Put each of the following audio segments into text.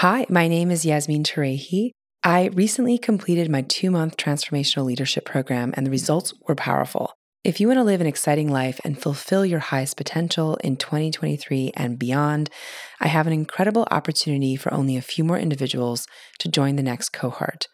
Hi, my name is Yasmin Tarehi. I recently completed my two month transformational leadership program, and the results were powerful. If you want to live an exciting life and fulfill your highest potential in 2023 and beyond, I have an incredible opportunity for only a few more individuals to join the next cohort.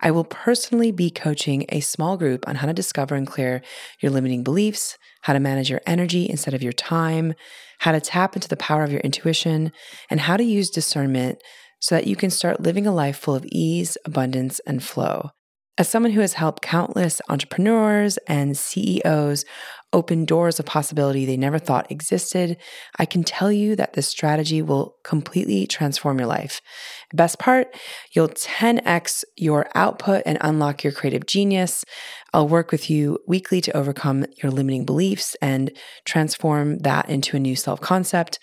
I will personally be coaching a small group on how to discover and clear your limiting beliefs, how to manage your energy instead of your time, how to tap into the power of your intuition, and how to use discernment so that you can start living a life full of ease, abundance, and flow. As someone who has helped countless entrepreneurs and CEOs open doors of possibility they never thought existed, I can tell you that this strategy will completely transform your life. Best part, you'll 10x your output and unlock your creative genius. I'll work with you weekly to overcome your limiting beliefs and transform that into a new self concept.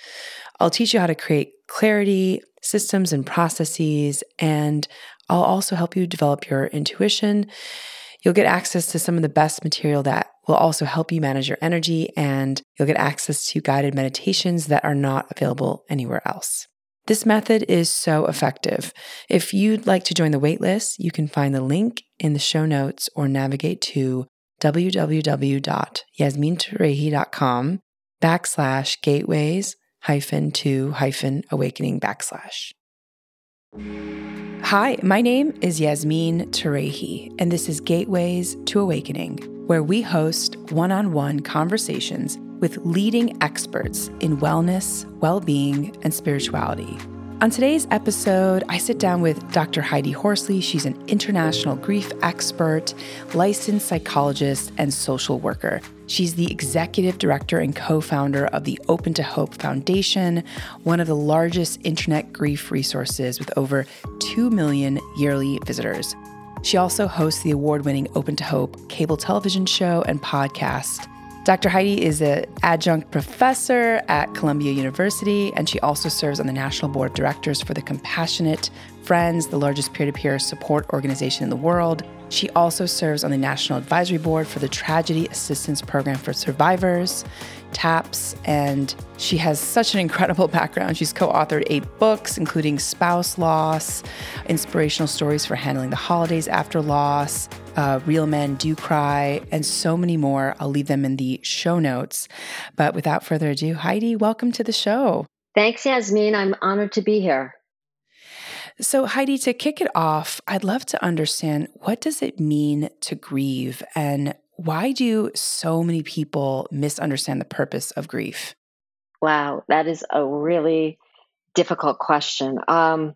I'll teach you how to create clarity, systems, and processes, and I'll also help you develop your intuition. You'll get access to some of the best material that will also help you manage your energy, and you'll get access to guided meditations that are not available anywhere else. This method is so effective. If you'd like to join the waitlist, you can find the link in the show notes or navigate to www.yasmintarehi.com backslash gateways hyphen to hyphen awakening backslash. Hi, my name is Yasmin Tarehi, and this is Gateways to Awakening, where we host one on one conversations with leading experts in wellness, well being, and spirituality. On today's episode, I sit down with Dr. Heidi Horsley. She's an international grief expert, licensed psychologist, and social worker. She's the executive director and co founder of the Open to Hope Foundation, one of the largest internet grief resources with over 2 million yearly visitors. She also hosts the award winning Open to Hope cable television show and podcast. Dr. Heidi is an adjunct professor at Columbia University, and she also serves on the National Board of Directors for the Compassionate Friends, the largest peer to peer support organization in the world. She also serves on the National Advisory Board for the Tragedy Assistance Program for Survivors, TAPS, and she has such an incredible background. She's co authored eight books, including Spouse Loss, Inspirational Stories for Handling the Holidays After Loss, uh, Real Men Do Cry, and so many more. I'll leave them in the show notes. But without further ado, Heidi, welcome to the show. Thanks, Yasmin. I'm honored to be here. So, Heidi, to kick it off, I'd love to understand what does it mean to grieve and why do so many people misunderstand the purpose of grief? Wow, that is a really difficult question. Um,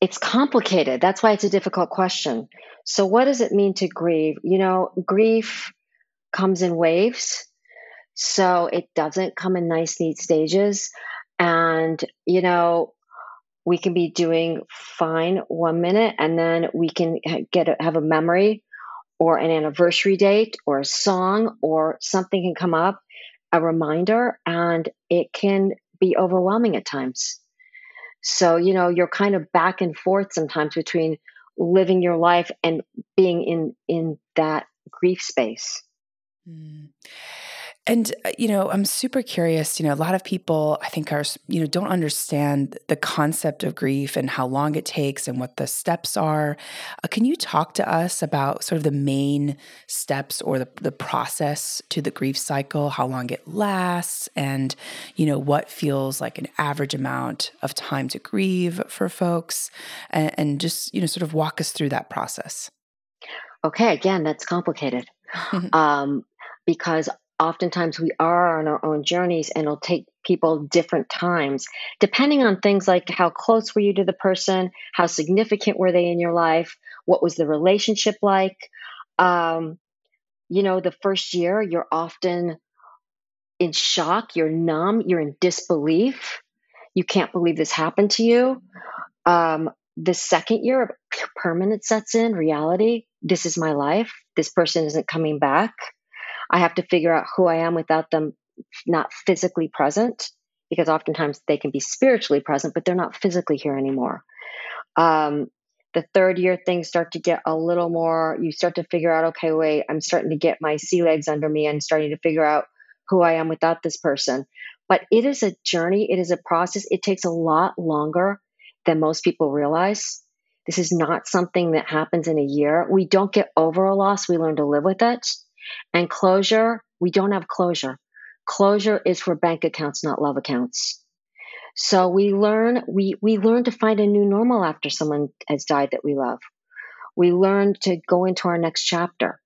it's complicated. That's why it's a difficult question. So, what does it mean to grieve? You know, grief comes in waves. So, it doesn't come in nice, neat stages. And, you know, we can be doing fine one minute and then we can get a, have a memory or an anniversary date or a song or something can come up a reminder and it can be overwhelming at times so you know you're kind of back and forth sometimes between living your life and being in in that grief space mm. And, uh, you know, I'm super curious. You know, a lot of people, I think, are, you know, don't understand the concept of grief and how long it takes and what the steps are. Uh, can you talk to us about sort of the main steps or the, the process to the grief cycle, how long it lasts, and, you know, what feels like an average amount of time to grieve for folks? And, and just, you know, sort of walk us through that process. Okay, again, that's complicated. um, because oftentimes we are on our own journeys and it'll take people different times. Depending on things like how close were you to the person how significant were they in your life what was the relationship like um, you know the first year you're often in shock you're numb you're in disbelief. You can't believe this happened to you. Um, the second year permanent sets in reality. This is my life. This person isn't coming back I have to figure out who I am without them not physically present because oftentimes they can be spiritually present, but they're not physically here anymore. Um, the third year, things start to get a little more, you start to figure out, okay, wait, I'm starting to get my sea legs under me and starting to figure out who I am without this person. But it is a journey, it is a process. It takes a lot longer than most people realize. This is not something that happens in a year. We don't get over a loss, we learn to live with it. And closure, we don't have closure. Closure is for bank accounts, not love accounts. So we learn we we learn to find a new normal after someone has died that we love. We learn to go into our next chapter.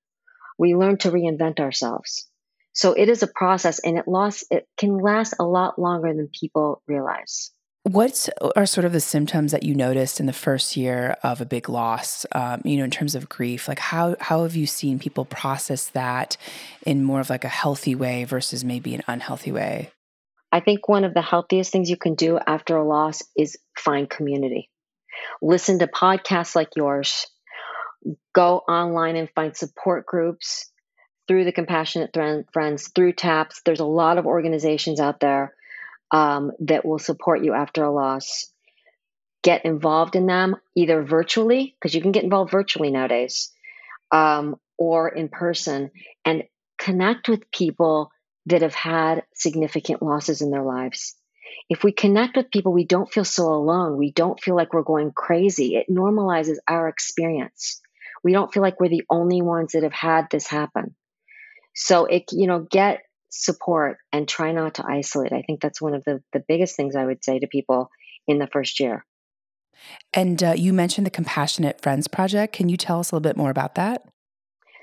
We learn to reinvent ourselves. So it is a process and it lost it can last a lot longer than people realize. What are sort of the symptoms that you noticed in the first year of a big loss? Um, you know, in terms of grief, like how how have you seen people process that in more of like a healthy way versus maybe an unhealthy way? I think one of the healthiest things you can do after a loss is find community. Listen to podcasts like yours. Go online and find support groups through the Compassionate Friends, through TAPS. There's a lot of organizations out there um, that will support you after a loss. Get involved in them either virtually, because you can get involved virtually nowadays, um, or in person, and connect with people that have had significant losses in their lives. If we connect with people, we don't feel so alone. We don't feel like we're going crazy. It normalizes our experience. We don't feel like we're the only ones that have had this happen. So it, you know, get support and try not to isolate. I think that's one of the, the biggest things I would say to people in the first year. And uh, you mentioned the Compassionate Friends Project. Can you tell us a little bit more about that?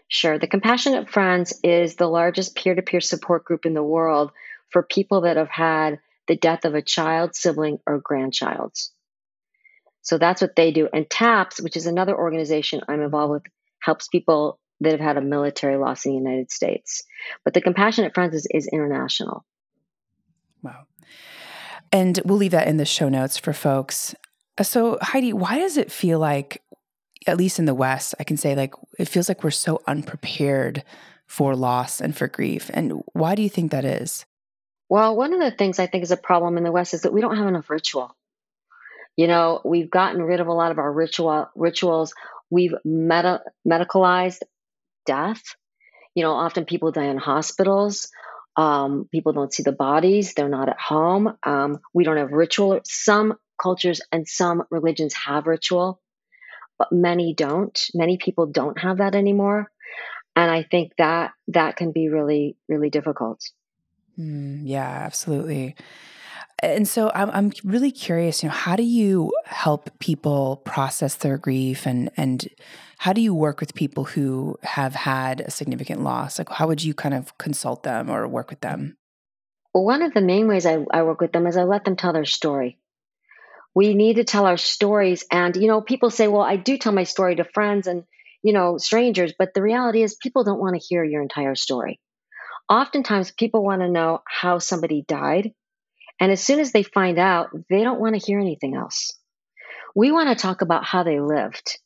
Sure. The Compassionate Friends is the largest peer to peer support group in the world for people that have had the death of a child, sibling, or grandchild. So that's what they do. And TAPS, which is another organization I'm involved with, helps people that have had a military loss in the United States. But the Compassionate Friends is, is international. Wow. And we'll leave that in the show notes for folks. Uh, so, Heidi, why does it feel like, at least in the West, I can say, like, it feels like we're so unprepared for loss and for grief? And why do you think that is? Well, one of the things I think is a problem in the West is that we don't have enough ritual. You know, we've gotten rid of a lot of our ritual rituals. We've meta- medicalized death. You know, often people die in hospitals. Um, people don't see the bodies. They're not at home. Um, we don't have ritual. Some cultures and some religions have ritual, but many don't. Many people don't have that anymore. And I think that that can be really, really difficult. Mm, yeah, absolutely. And so I'm I'm really curious, you know, how do you help people process their grief and and how do you work with people who have had a significant loss? Like how would you kind of consult them or work with them? Well, one of the main ways I, I work with them is I let them tell their story. We need to tell our stories. And, you know, people say, well, I do tell my story to friends and, you know, strangers, but the reality is people don't want to hear your entire story. Oftentimes people want to know how somebody died and as soon as they find out, they don't want to hear anything else. We want to talk about how they lived.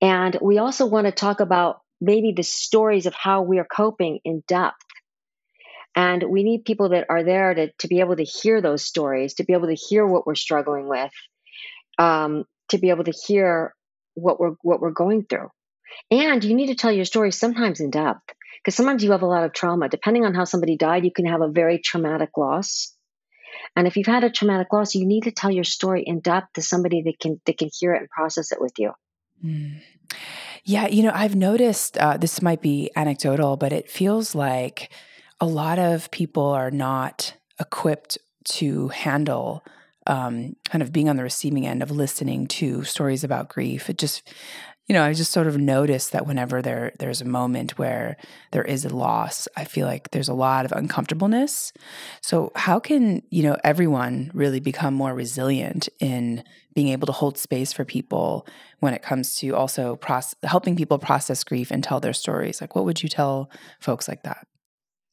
And we also want to talk about maybe the stories of how we are coping in depth. And we need people that are there to, to be able to hear those stories, to be able to hear what we're struggling with, um, to be able to hear what we're what we're going through. And you need to tell your story sometimes in depth because sometimes you have a lot of trauma. Depending on how somebody died, you can have a very traumatic loss. And if you've had a traumatic loss, you need to tell your story in depth to somebody that can that can hear it and process it with you. Mm. Yeah, you know, I've noticed uh, this might be anecdotal, but it feels like a lot of people are not equipped to handle um, kind of being on the receiving end of listening to stories about grief. It just you know, I just sort of noticed that whenever there there's a moment where there is a loss, I feel like there's a lot of uncomfortableness. So how can, you know, everyone really become more resilient in being able to hold space for people when it comes to also process, helping people process grief and tell their stories? Like what would you tell folks like that?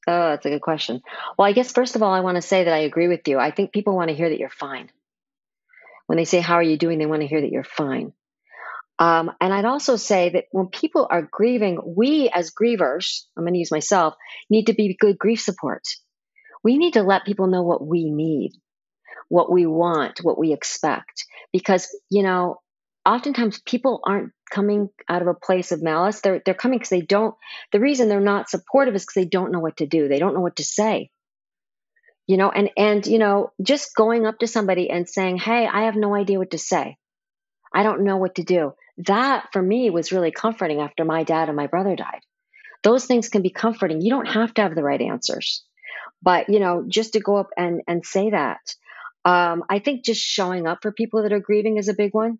Oh, that's a good question. Well, I guess first of all, I want to say that I agree with you. I think people want to hear that you're fine. When they say, How are you doing? they want to hear that you're fine. Um, and I'd also say that when people are grieving, we as grievers, I'm going to use myself, need to be good grief support. We need to let people know what we need, what we want, what we expect. Because, you know, oftentimes people aren't coming out of a place of malice. They're, they're coming because they don't, the reason they're not supportive is because they don't know what to do. They don't know what to say. You know, and and you know, just going up to somebody and saying, "Hey, I have no idea what to say. I don't know what to do." That for me was really comforting after my dad and my brother died. Those things can be comforting. You don't have to have the right answers. But, you know, just to go up and and say that. Um, I think just showing up for people that are grieving is a big one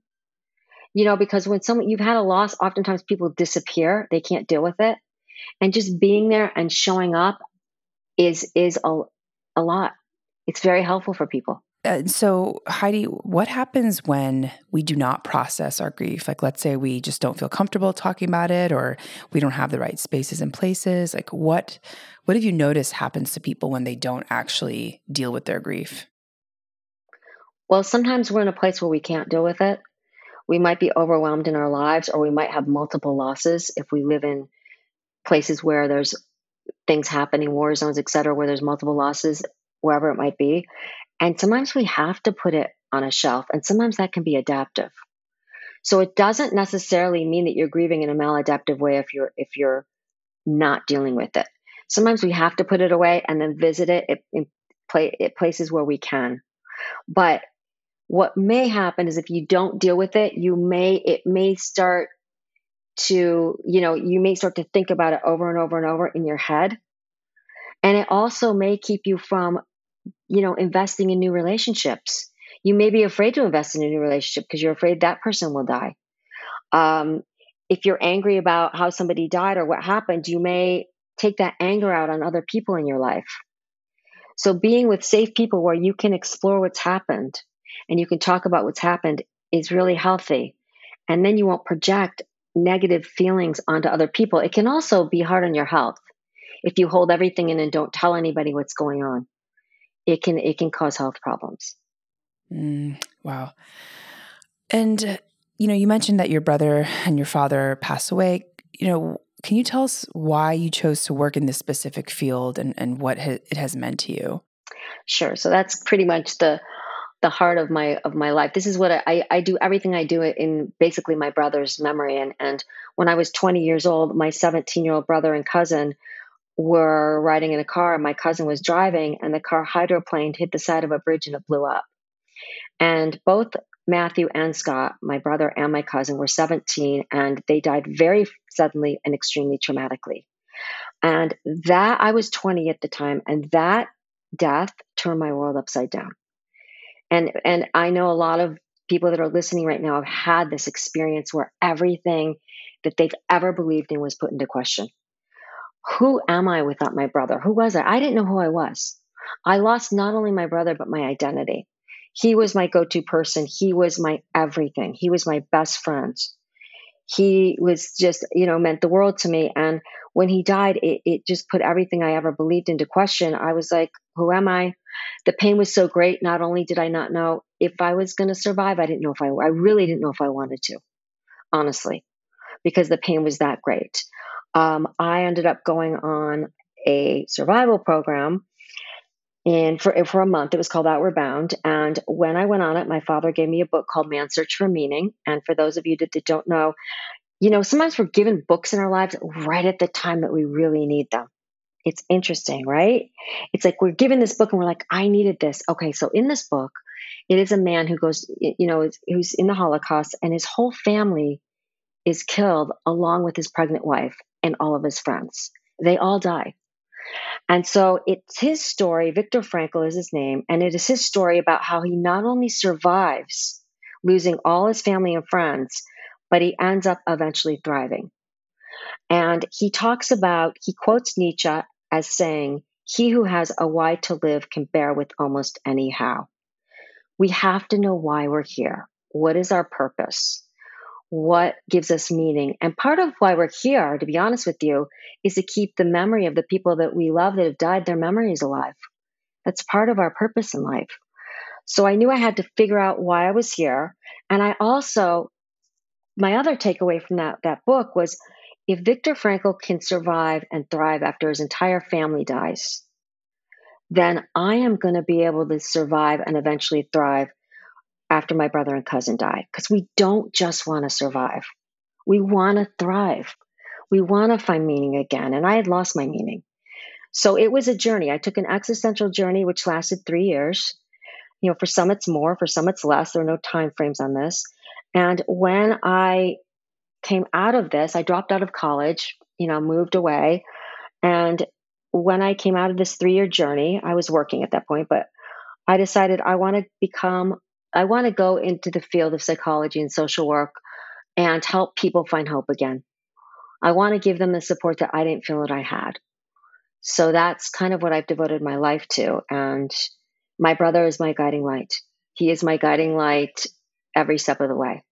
you know, because when someone you've had a loss, oftentimes people disappear, they can't deal with it. And just being there and showing up is is a, a lot. It's very helpful for people. Uh, so, Heidi, what happens when we do not process our grief? Like, let's say we just don't feel comfortable talking about it, or we don't have the right spaces and places. Like, what what have you noticed happens to people when they don't actually deal with their grief? Well, sometimes we're in a place where we can't deal with it, we might be overwhelmed in our lives or we might have multiple losses if we live in places where there's things happening war zones et cetera where there's multiple losses wherever it might be and sometimes we have to put it on a shelf and sometimes that can be adaptive. So it doesn't necessarily mean that you're grieving in a maladaptive way if you're if you're not dealing with it. Sometimes we have to put it away and then visit it in, play, places where we can. But what may happen is if you don't deal with it you may it may start to you know you may start to think about it over and over and over in your head. And it also may keep you from you know investing in new relationships you may be afraid to invest in a new relationship because you're afraid that person will die um, if you're angry about how somebody died or what happened you may take that anger out on other people in your life so being with safe people where you can explore what's happened and you can talk about what's happened is really healthy. And then you won't project negative feelings onto other people. It can also be hard on your health if you hold everything in and don't tell anybody what's going on. It can it can cause health problems. Mm, wow. And you know, you mentioned that your brother and your father passed away. You know, can you tell us why you chose to work in this specific field and, and what ha- it has meant to you? Sure. So that's pretty much the the heart of my of my life. This is what I, I do everything I do it in basically my brother's memory. And and when I was 20 years old, my 17 year old brother and cousin were riding in a car. My cousin was driving, and the car hydroplaned, hit the side of a bridge, and it blew up. And both Matthew and Scott, my brother and my cousin, were 17, and they died very suddenly and extremely traumatically. And that I was 20 at the time, and that death turned my world upside down and and i know a lot of people that are listening right now have had this experience where everything that they've ever believed in was put into question who am i without my brother? Who was i? I didn't know who i was. I lost not only my brother but my identity. He was my go-to person. He was my everything. He was my best friend. He was just you know meant the world to me. And when he died it, it just put everything i ever believed into question. I was like who am i? The pain was so great. Not only did I not know if I was going to survive, I didn't know if I, I really didn't know if I wanted to, honestly, because the pain was that great. Um, I ended up going on a survival program and for, for a month. It was called outward bound. And when i went on it my father gave me a book called man's search for meaning. And for those of you that, that don't know you know sometimes we're given books in our lives right at the time that we really need them. It's interesting, right? It's like we're given this book and we're like, I needed this. Okay, so in this book, it is a man who goes, you know, who's in the Holocaust and his whole family is killed along with his pregnant wife and all of his friends. They all die. And so it's his story. Viktor Frankl is his name. And it is his story about how he not only survives losing all his family and friends, but he ends up eventually thriving. And he talks about, he quotes Nietzsche as saying, He who has a why to live can bear with almost any how. We have to know why we're here. What is our purpose? What gives us meaning? And part of why we're here, to be honest with you, is to keep the memory of the people that we love that have died, their memories alive. That's part of our purpose in life. So I knew I had to figure out why I was here. And I also, my other takeaway from that, that book was if Viktor Frankl can survive and thrive after his entire family dies, then I am going to be able to survive and eventually thrive after my brother and cousin die. Because we don't just want to survive, we want to thrive. We want to find meaning again. And I had lost my meaning. So it was a journey. I took an existential journey which lasted three years. You know, for some it's more, for some it's less. There are no time frames on this. And when I came out of this, I dropped out of college, you know, moved away. And when I came out of this three year journey, I was working at that point, but I decided I want to become, I want to go into the field of psychology and social work and help people find hope again. I want to give them the support that I didn't feel that I had. So that's kind of what I've devoted my life to. And my brother is my guiding light. He is my guiding light every step of the way.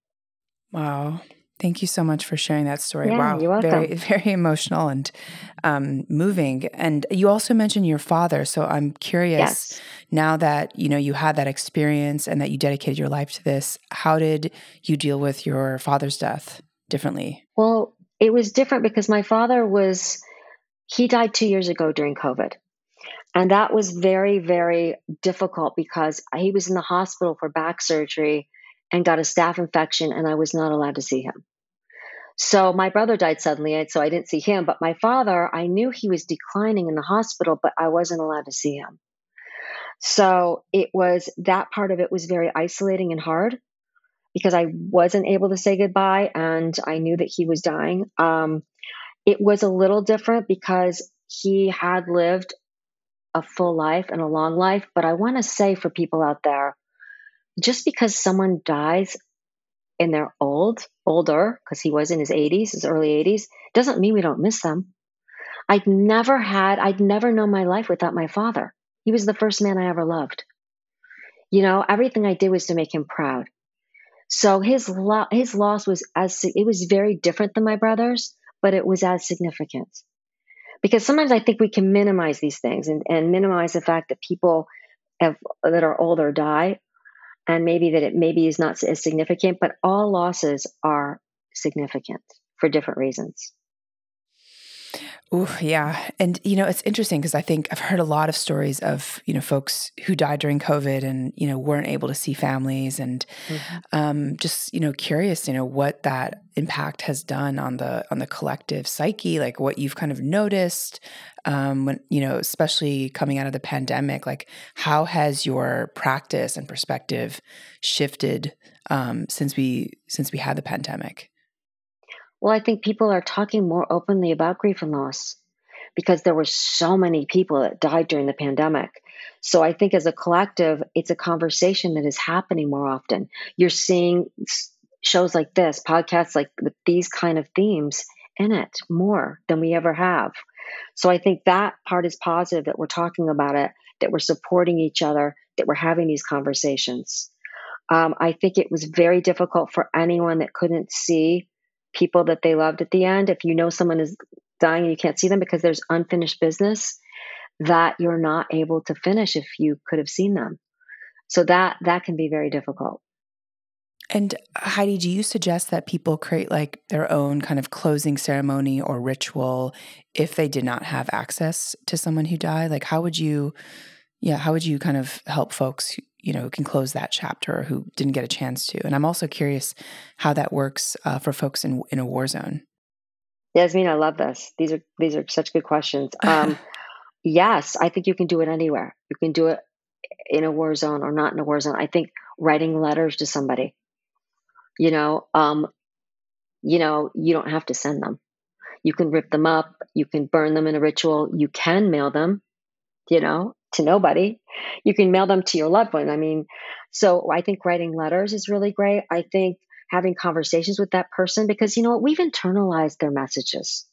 Wow. Thank you so much for sharing that story. Yeah, wow, you're welcome. very very emotional and um, moving. And you also mentioned your father, so I'm curious Yes. now that you know you had that experience and that you dedicated your life to this. How did you deal with your father's death differently? Well, it was different because my father was, he died two years ago during COVID. And that was very, very difficult because he was in the hospital for back surgery and got a staph infection, and I was not allowed to see him. So my brother died suddenly, and so I didn't see him. But my father, I knew he was declining in the hospital, but I wasn't allowed to see him. So it was that part of it was very isolating and hard because I wasn't able to say goodbye and I knew that he was dying. Um, it was a little different because he had lived a full life and a long life. But I want to say for people out there, just because someone dies and they're old, older, because he was in his 80s, his early 80s, doesn't mean we don't miss them. I'd never had, I'd never known my life without my father. He was the first man I ever loved. You know, everything I did was to make him proud. So his lo- his loss was as it was very different than my brother's, but it was as significant. Because sometimes I think we can minimize these things and, and minimize the fact that people have, that are older die, and maybe that it maybe is not as significant. But all losses are significant for different reasons. Ooh, yeah. And, you know, it's interesting because I think I've heard a lot of stories of, you know, folks who died during COVID and, you know, weren't able to see families and Mhm. um, just, you know, curious, you know, what that impact has done on the, on the collective psyche, like what you've kind of noticed um, when, you know, especially coming out of the pandemic, like how has your practice and perspective shifted um, since we, since we had the pandemic? Well, I think people are talking more openly about grief and loss because there were so many people that died during the pandemic. So I think as a collective, it's a conversation that is happening more often. You're seeing shows like this, podcasts like these kind of themes in it more than we ever have. So I think that part is positive that we're talking about it, that we're supporting each other, that we're having these conversations. Um, I think it was very difficult for anyone that couldn't see people that they loved at the end. If you know someone is dying and you can't see them because there's unfinished business that you're not able to finish if you could have seen them. So that that can be very difficult. And Heidi, do you suggest that people create like their own kind of closing ceremony or ritual if they did not have access to someone who died? Like, how would you, yeah, how would you kind of help folks, who, you know, who can close that chapter or who didn't get a chance to? And I'm also curious how that works uh, for folks in in a war zone. Yasmin, I love this. These are these are such good questions. Um, yes, I think you can do it anywhere. You can do it in a war zone or not in a war zone. I think writing letters to somebody, you know, um, you know, you don't have to send them. You can rip them up. You can burn them in a ritual. You can mail them, you know, to nobody. You can mail them to your loved one. I mean, so I think writing letters is really great. I think having conversations with that person because you know what? We've internalized their messages.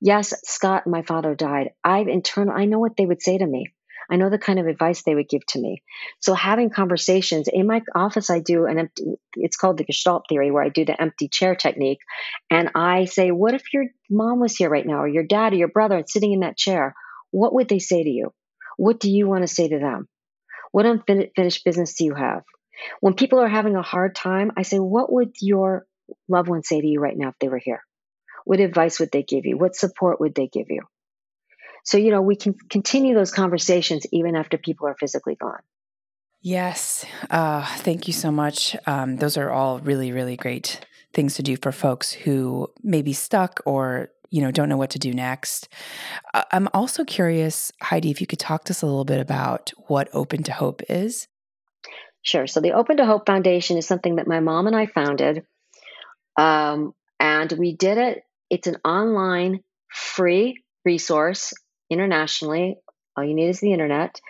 Yes, Scott my father died. I've internal I know what they would say to me. I know the kind of advice they would give to me. So having conversations in my office, I do an empty, it's called the Gestalt theory, where I do the empty chair technique. And I say, what if your mom was here right now, or your dad, or your brother, sitting in that chair? What would they say to you? What do you want to say to them? What unfinished business do you have? When people are having a hard time, I say, what would your loved one say to you right now if they were here? What advice would they give you? What support would they give you? So, you know, we can continue those conversations even after people are physically gone. Yes. Uh, thank you so much. Um, those are all really, really great things to do for folks who may be stuck or you know, don't know what to do next. I'm also curious, Heidi, if you could talk to us a little bit about what Open to Hope is. Sure. So the Open to Hope Foundation is something that my mom and I founded. Um, and we did it, it's an online free resource internationally. All you need is the internet.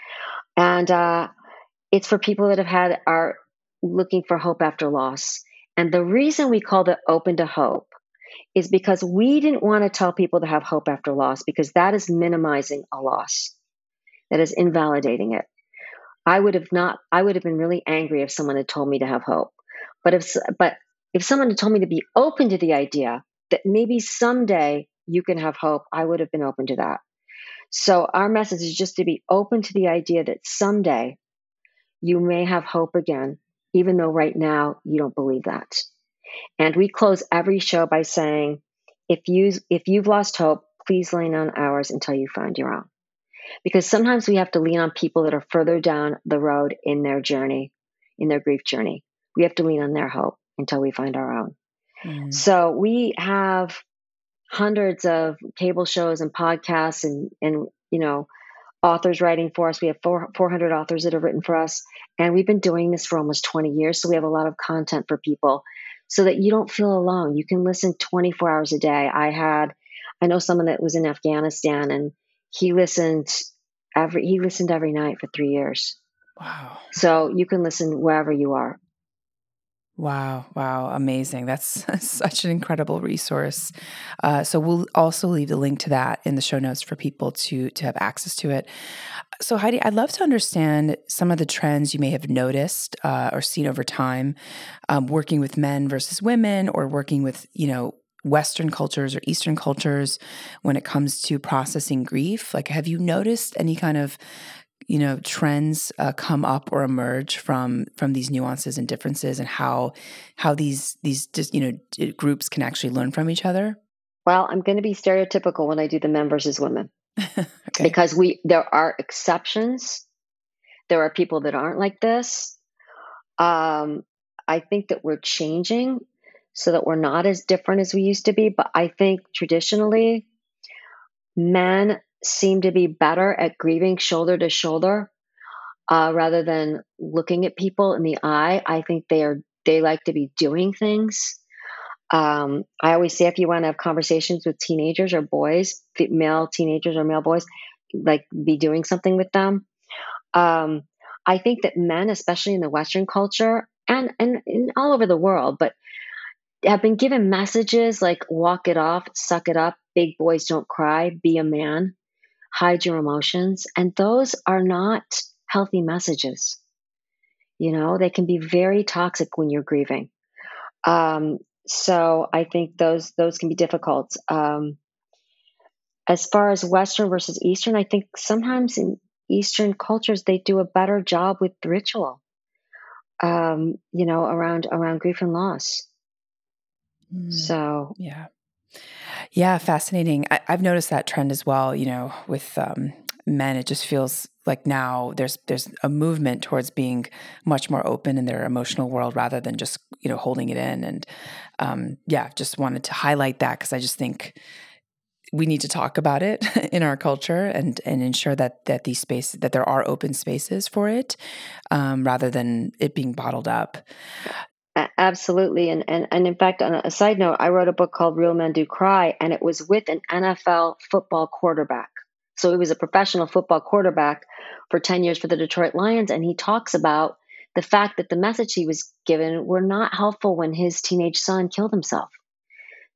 And uh, it's for people that have had are looking for hope after loss. And the reason we called it Open to Hope is because we didn't want to tell people to have hope after loss because that is minimizing a loss. That is invalidating it. I would have not I would have been really angry if someone had told me to have hope. But if but if someone had told me to be open to the idea that maybe someday you can have hope, I would have been open to that. So our message is just to be open to the idea that someday you may have hope again, even though right now you don't believe that. And we close every show by saying, if you if you've lost hope, please lean on ours until you find your own. Because sometimes we have to lean on people that are further down the road in their journey, in their grief journey. We have to lean on their hope until we find our own. Mm. So we have hundreds of cable shows and podcasts and and you know authors writing for us. We have four, 400 authors that have written for us. And we've been doing this for almost 20 years. So we have a lot of content for people so that you don't feel alone. You can listen 24 hours a day. I had, I know someone that was in Afghanistan and he listened every, he listened every night for three years. Wow. So you can listen wherever you are. Wow, wow, amazing. That's such an incredible resource. Uh, so we'll also leave the link to that in the show notes for people to to have access to it. So Heidi, I'd love to understand some of the trends you may have noticed uh, or seen over time, um, working with men versus women, or working with you know Western cultures or Eastern cultures when it comes to processing grief. Like, have you noticed any kind of you know trends uh, come up or emerge from from these nuances and differences and how how these these just you know groups can actually learn from each other? Well i'm going to be stereotypical when i do the men versus women. Okay. because we there are exceptions. There are people that aren't like this. Um, i think that we're changing so that we're not as different as we used to be but i think traditionally men seem to be better at grieving shoulder to shoulder uh, rather than looking at people in the eye. I think they are they like to be doing things. Um, I always say if you want to have conversations with teenagers or boys, male teenagers or male boys, like be doing something with them. Um, I think that men, especially in the Western culture and, and, and all over the world, but have been given messages like walk it off, suck it up, big boys don't cry, be a man hide your emotions. And those are not healthy messages. You know, they can be very toxic when you're grieving. Um, so I think those those can be difficult. Um, as far as Western versus Eastern, I think sometimes in Eastern cultures they do a better job with ritual. Um, you know, around around grief and loss. Mm, so yeah, yeah, fascinating. I, have noticed that trend as well. You know, with um, men, it just feels like now there's there's a movement towards being much more open in their emotional world rather than just you know holding it in. And um, yeah, just wanted to highlight that because I just think we need to talk about it in our culture and and ensure that that these spaces that there are open spaces for it um, rather than it being bottled up absolutely. And, and, and in fact, on a side note, I wrote a book called Real Men Do Cry, and it was with an NFL football quarterback. So he was a professional football quarterback for 10 years for the Detroit Lions. And he talks about the fact that the message he was given were not helpful when his teenage son killed himself.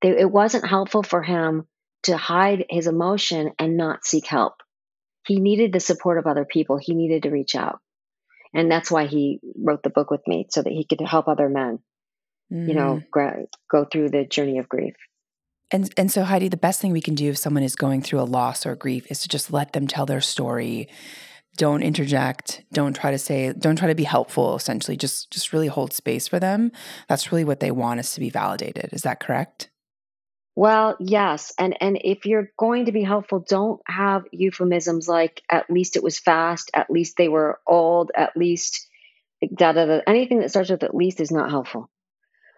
They, it wasn't helpful for him to hide his emotion and not seek help. He needed the support of other people. He needed to reach out and that's why he wrote the book with me so that he could help other men mm. you know mm. go through the journey of grief. And and so Heidi the best thing we can do if someone is going through a loss or grief is to just let them tell their story. Don't interject. Don't try to say don't try to be helpful essentially. Just just really hold space for them. That's really what they want is to be validated. Is that correct? Well, yes, and and if you're going to be helpful, don't have euphemisms like "at least it was fast," "at least they were old," "at least," da da da. Anything that starts with "at least" is not helpful.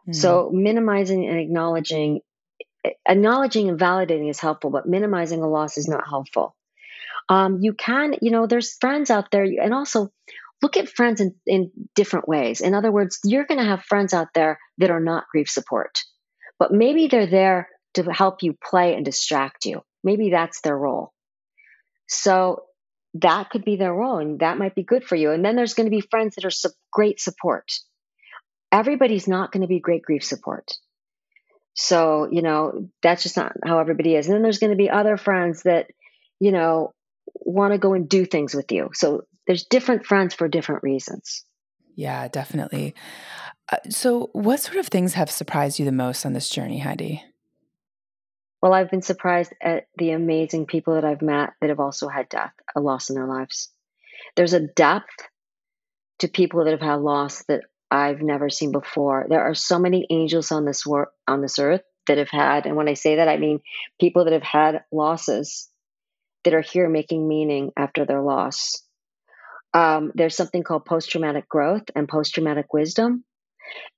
Mm-hmm. So minimizing and acknowledging acknowledging and validating is helpful, but minimizing a loss is not helpful. Um, you can, you know, there's friends out there, and also look at friends in, in different ways. In other words, you're going to have friends out there that are not grief support, but maybe they're there to help you play and distract you. Maybe that's their role. So that could be their role, and that might be good for you. And then there's going to be friends that are su- great support. Everybody's not going to be great grief support. So, you know, that's just not how everybody is. And then there's going to be other friends that, you know, want to go and do things with you. So there's different friends for different reasons. Yeah, definitely. Uh, so, what sort of things have surprised you the most on this journey, Heidi? Well, I've been surprised at the amazing people that I've met that have also had death, a loss in their lives. There's a depth to people that have had loss that I've never seen before. There are so many angels on this wor- on this earth that have had, and when I say that, I mean people that have had losses that are here making meaning after their loss. Um, there's something called post traumatic growth and post traumatic wisdom,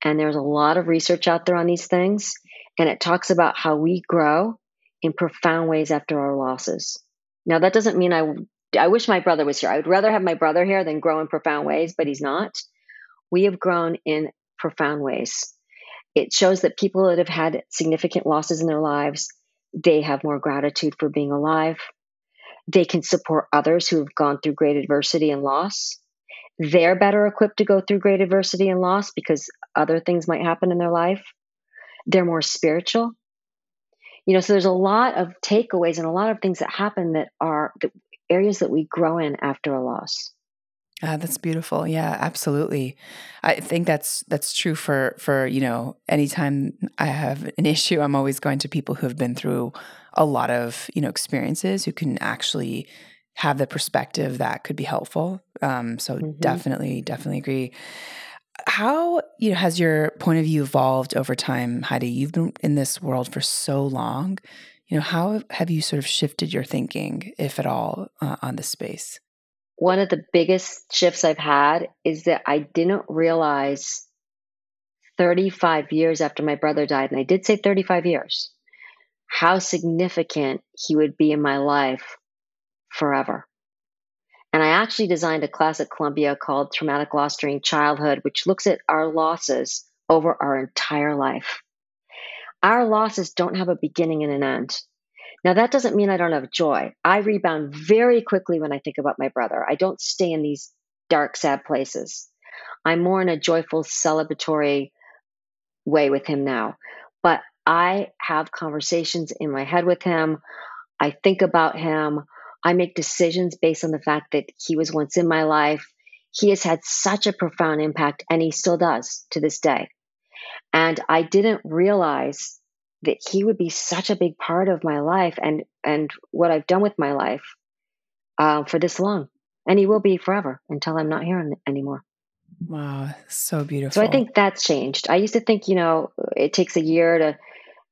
and there's a lot of research out there on these things and it talks about how we grow in profound ways after our losses. Now, that doesn't mean I, I wish my brother was here. I would rather have my brother here than grow in profound ways, but he's not. We have grown in profound ways. It shows that people that have had significant losses in their lives, they have more gratitude for being alive. They can support others who have gone through great adversity and loss. They're better equipped to go through great adversity and loss because other things might happen in their life they're more spiritual. You know, so there's a lot of takeaways and a lot of things that happen that are the areas that we grow in after a loss. Ah, that's beautiful. Yeah, absolutely. I think that's that's true for for you know anytime I have an issue, I'm always going to people who have been through a lot of you know experiences who can actually have the perspective that could be helpful. Um, so mm-hmm. definitely, definitely agree. How you know has your point of view evolved over time, Heidi? You've been in this world for so long. You know, how have you sort of shifted your thinking, if at all, uh, on this space? One of the biggest shifts I've had is that I didn't realize 35 years after my brother died, and I did say 35 years, how significant he would be in my life forever. And I actually designed a class at Columbia called Traumatic Loss During Childhood, which looks at our losses over our entire life. Our losses don't have a beginning and an end. Now, that doesn't mean I don't have joy. I rebound very quickly when I think about my brother. I don't stay in these dark, sad places. I'm more in a joyful, celebratory way with him now. But I have conversations in my head with him. I think about him. I make decisions based on the fact that he was once in my life. He has had such a profound impact, and he still does to this day. And I didn't realize that he would be such a big part of my life and and what I've done with my life uh, for this long, and he will be forever until I'm not here anymore. Wow, so beautiful. So I think that's changed. I used to think, you know, it takes a year to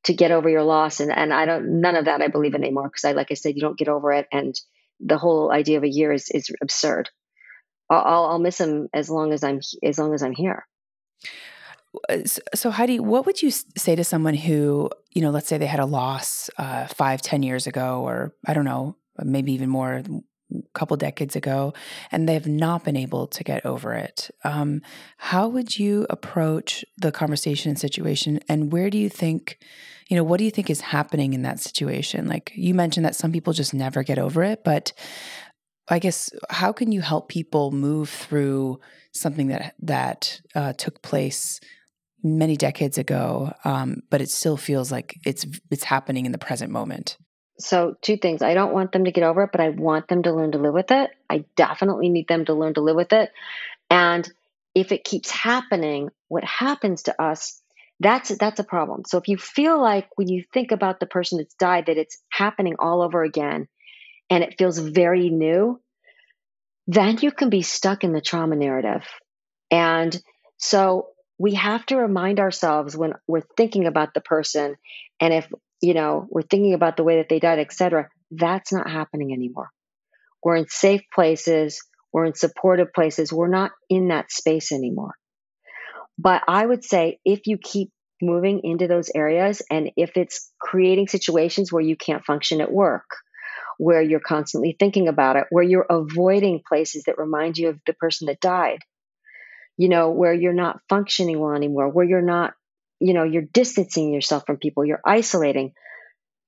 to get over your loss and and I don't none of that I believe in anymore because I like I said you don't get over it and the whole idea of a year is is absurd. I'll I'll miss him as long as I'm as long as I'm here. Uh, so Heidi, what would you say to someone who you know, let's say they had a loss uh, five, ten years ago, or I don't know, maybe even more, a couple decades ago and they've not been able to get over it. Um, how would you approach the conversation and situation? And where do you think, you know, what do you think is happening in that situation? Like you mentioned that some people just never get over it, but I guess how can you help people move through something that that uh, took place many decades ago, um, but it still feels like it's it's happening in the present moment? So, two things. I don't want them to get over it, but I want them to learn to live with it. I definitely need them to learn to live with it. And if it keeps happening, what happens to us, that's that's a problem. So if you feel like when you think about the person that's died that it's happening all over again and it feels very new, then you can be stuck in the trauma narrative. And so we have to remind ourselves when we're thinking about the person and if you know, we're thinking about the way that they died, etc. That's not happening anymore. We're in safe places, we're in supportive places, we're not in that space anymore. But I would say if you keep moving into those areas and if it's creating situations where you can't function at work where you're constantly thinking about it where you're avoiding places that remind you of the person that died you know where you're not functioning well anymore where you're not you know you're distancing yourself from people you're isolating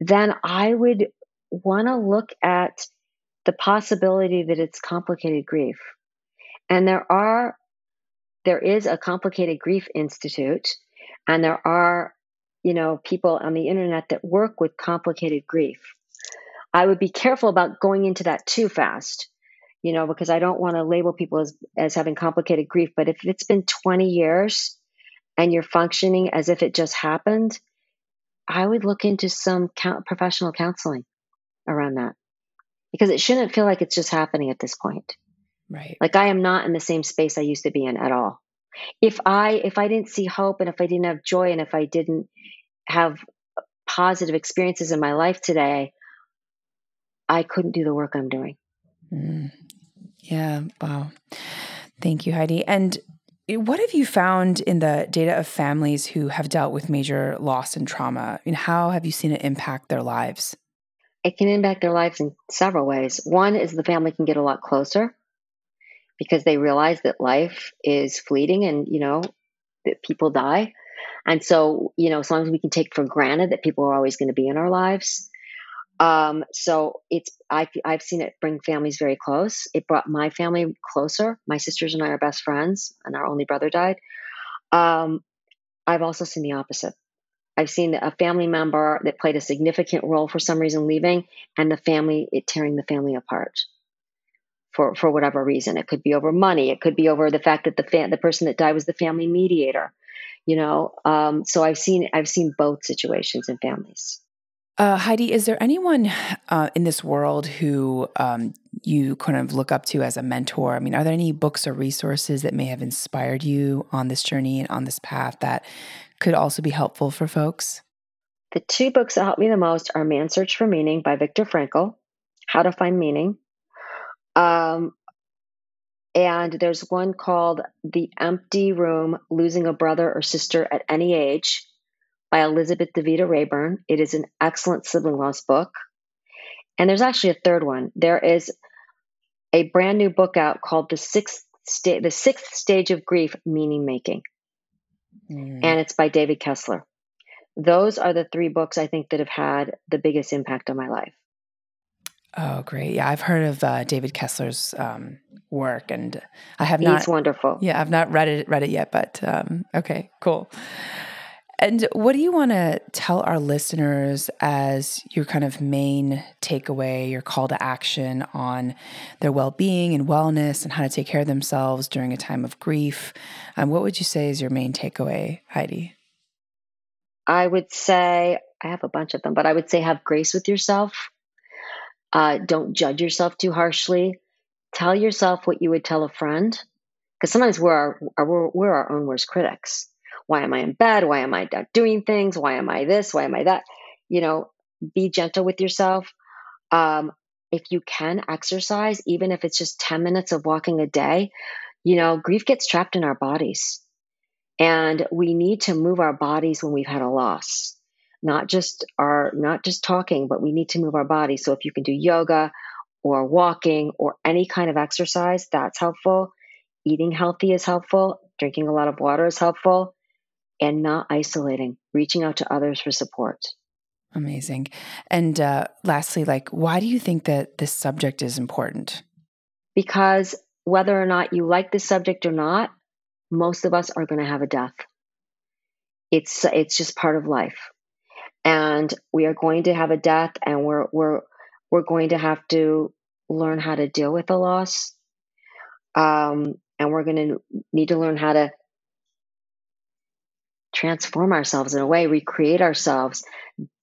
then i would want to look at the possibility that it's complicated grief. And there are there is a complicated grief institute and there are you know people on the internet that work with complicated grief. I would be careful about going into that too fast you know because i don't want to label people as, as having complicated grief but if it's been 20 years and you're functioning as if it just happened i would look into some professional counseling around that because it shouldn't feel like it's just happening at this point Right. Like I am not in the same space I used to be in at all. If I if I didn't see hope and if I didn't have joy and if I didn't have positive experiences in my life today, I couldn't do the work I'm doing. Mm. Yeah. Wow. Thank you, Heidi. And what have you found in the data of families who have dealt with major loss and trauma? And how have you seen it impact their lives? It can impact their lives in several ways. One is the family can get a lot closer because they realize that life is fleeting and, you know, that people die. And so, you know, as long as we can take for granted that people are always going to be in our lives. Um, so it's, I, I've seen it bring families very close. It brought my family closer. My sisters and I are best friends, and our only brother died. Um, I've also seen the opposite. I've seen a family member that played a significant role for some reason leaving, and the family, it tearing the family apart for for whatever reason. It could be over money. It could be over the fact that the fa- the person that died was the family mediator. You know, um, so I've seen I've seen both situations in families. Uh, Heidi, is there anyone uh, in this world who um, you kind of look up to as a mentor? I mean, are there any books or resources that may have inspired you on this journey and on this path that could also be helpful for folks? The two books that helped me the most are Man's Search for Meaning by Viktor Frankl, How to Find Meaning, um, and there's one called The Empty Room Losing a Brother or Sister at Any Age by Elizabeth DeVita Raeburn. It is an excellent sibling loss book. And there's actually a third one. There is a brand new book out called The Sixth, Sta- the Sixth Stage of Grief Meaning Making. Mm. And it's by David Kessler. Those are the three books I think that have had the biggest impact on my life. Oh, great! Yeah, I've heard of uh, David Kessler's um, work, and I have not. He's wonderful. Yeah, I've not read it read it yet, but um, okay, cool. And what do you want to tell our listeners as your kind of main takeaway, your call to action on their well being and wellness and how to take care of themselves during a time of grief? Um, what would you say is your main takeaway, Heidi? I would say, I have a bunch of them, but I would say have grace with yourself uh, don't judge yourself too harshly. Tell yourself what you would tell a friend, because sometimes we're our, we're, we're our own worst critics. Why am I in bed? Why am I not doing things? Why am I this? Why am I that? You know, be gentle with yourself. Um, if you can exercise, even if it's just 10 minutes of walking a day, you know, grief gets trapped in our bodies. And we need to move our bodies when we've had a loss not just our not just talking but we need to move our body so if you can do yoga or walking or any kind of exercise that's helpful eating healthy is helpful drinking a lot of water is helpful and not isolating reaching out to others for support. Amazing. And uh, lastly like why do you think that this subject is important? Because whether or not you like the subject or not most of us are going to have a death. It's it's just part of life. And we are going to have a death and we're we're we're going to have to learn how to deal with the loss. Um, and we're going to need to learn how to transform ourselves in a way recreate ourselves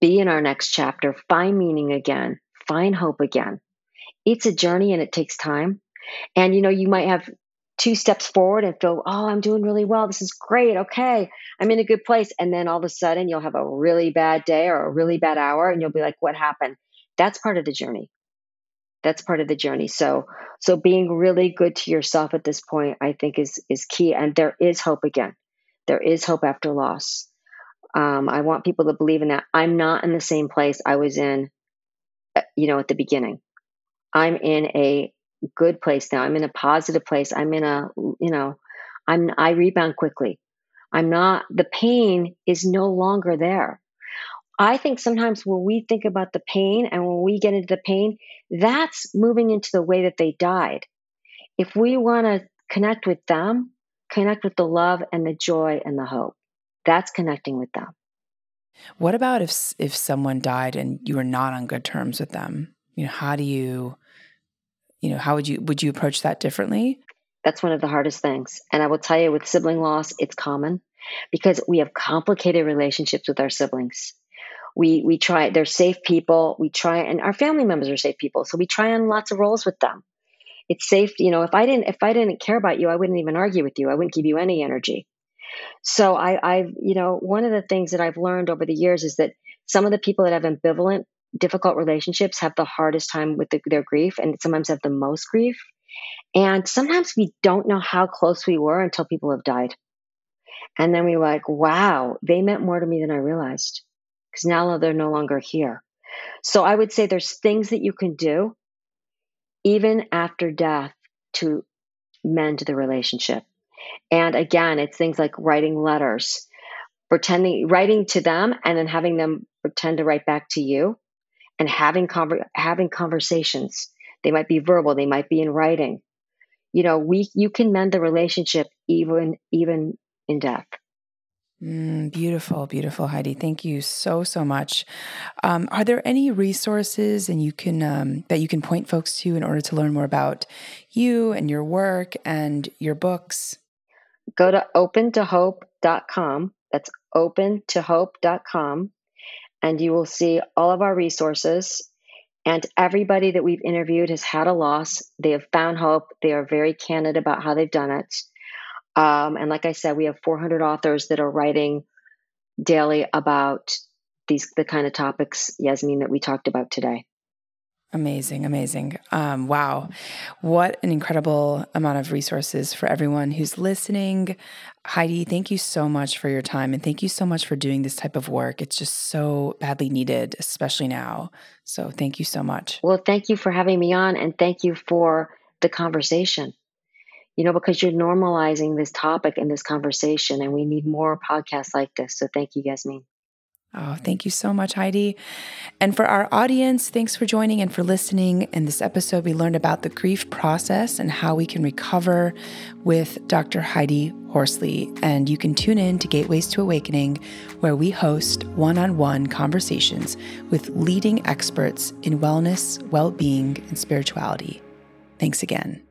be in our next chapter find meaning again find hope again it's a journey and it takes time and you know you might have two steps forward and feel, oh, I'm doing really well. This is great. Okay. I'm in a good place. And then all of a sudden you'll have a really bad day or a really bad hour and you'll be like, what happened? That's part of the journey. That's part of the journey. So, so being really good to yourself at this point, I think is, is key. And there is hope again. There is hope after loss. Um, I want people to believe in that. I'm not in the same place I was in, uh, you know, at the beginning. I'm in a good place now. I'm in a positive place. I'm in a, you know, I'm I rebound quickly. I'm not the pain is no longer there. I think sometimes when we think about the pain and when we get into the pain, that's moving into the way that they died. If we want to connect with them, connect with the love and the joy and the hope. That's connecting with them. What about if if someone died and you were not on good terms with them? You know, how do you you know, how would you would you approach that differently? That's one of the hardest things. And I will tell you with sibling loss, it's common because we have complicated relationships with our siblings. We we try they're safe people. We try and our family members are safe people. So we try on lots of roles with them. It's safe, you know, if I didn't if I didn't care about you, I wouldn't even argue with you. I wouldn't give you any energy. So I I've, you know, one of the things that I've learned over the years is that some of the people that have ambivalent difficult relationships have the hardest time with the, their grief and sometimes have the most grief. And sometimes we don't know how close we were until people have died. And then we're like, wow, they meant more to me than I realized because now they're no longer here. So I would say there's things that you can do even after death to mend the relationship. And again, it's things like writing letters, pretending, writing to them and then having them pretend to write back to you and having, conver- having conversations. They might be verbal, they might be in writing. You know, we, you can mend the relationship even, even in death. Mm, beautiful, beautiful, Heidi. Thank you so so much. Um, are there any resources and you can um, that you can point folks to in order to learn more about you and your work and your books? Go to opentohope.com. That's opentohope.com, and you will see all of our resources. And everybody that we've interviewed has had a loss. They have found hope. They are very candid about how they've done it. Um, and like I said, we have 400 authors that are writing daily about these the kind of topics, Yasmin, that we talked about today. Amazing, amazing. Um, wow. What an incredible amount of resources for everyone who's listening. Heidi, thank you so much for your time and thank you so much for doing this type of work. It's just so badly needed, especially now. So thank you so much. Well, thank you for having me on and thank you for the conversation you know, because you're normalizing this topic and this conversation, and we need more podcasts like this. So thank you, Yasmin. Oh, thank you so much, Heidi. And for our audience, thanks for joining and for listening. In this episode, we learned about the grief process and how we can recover with Dr. Heidi Horsley. And you can tune in to Gateways to Awakening, where we host one on one conversations with leading experts in wellness, well being, and spirituality. Thanks again.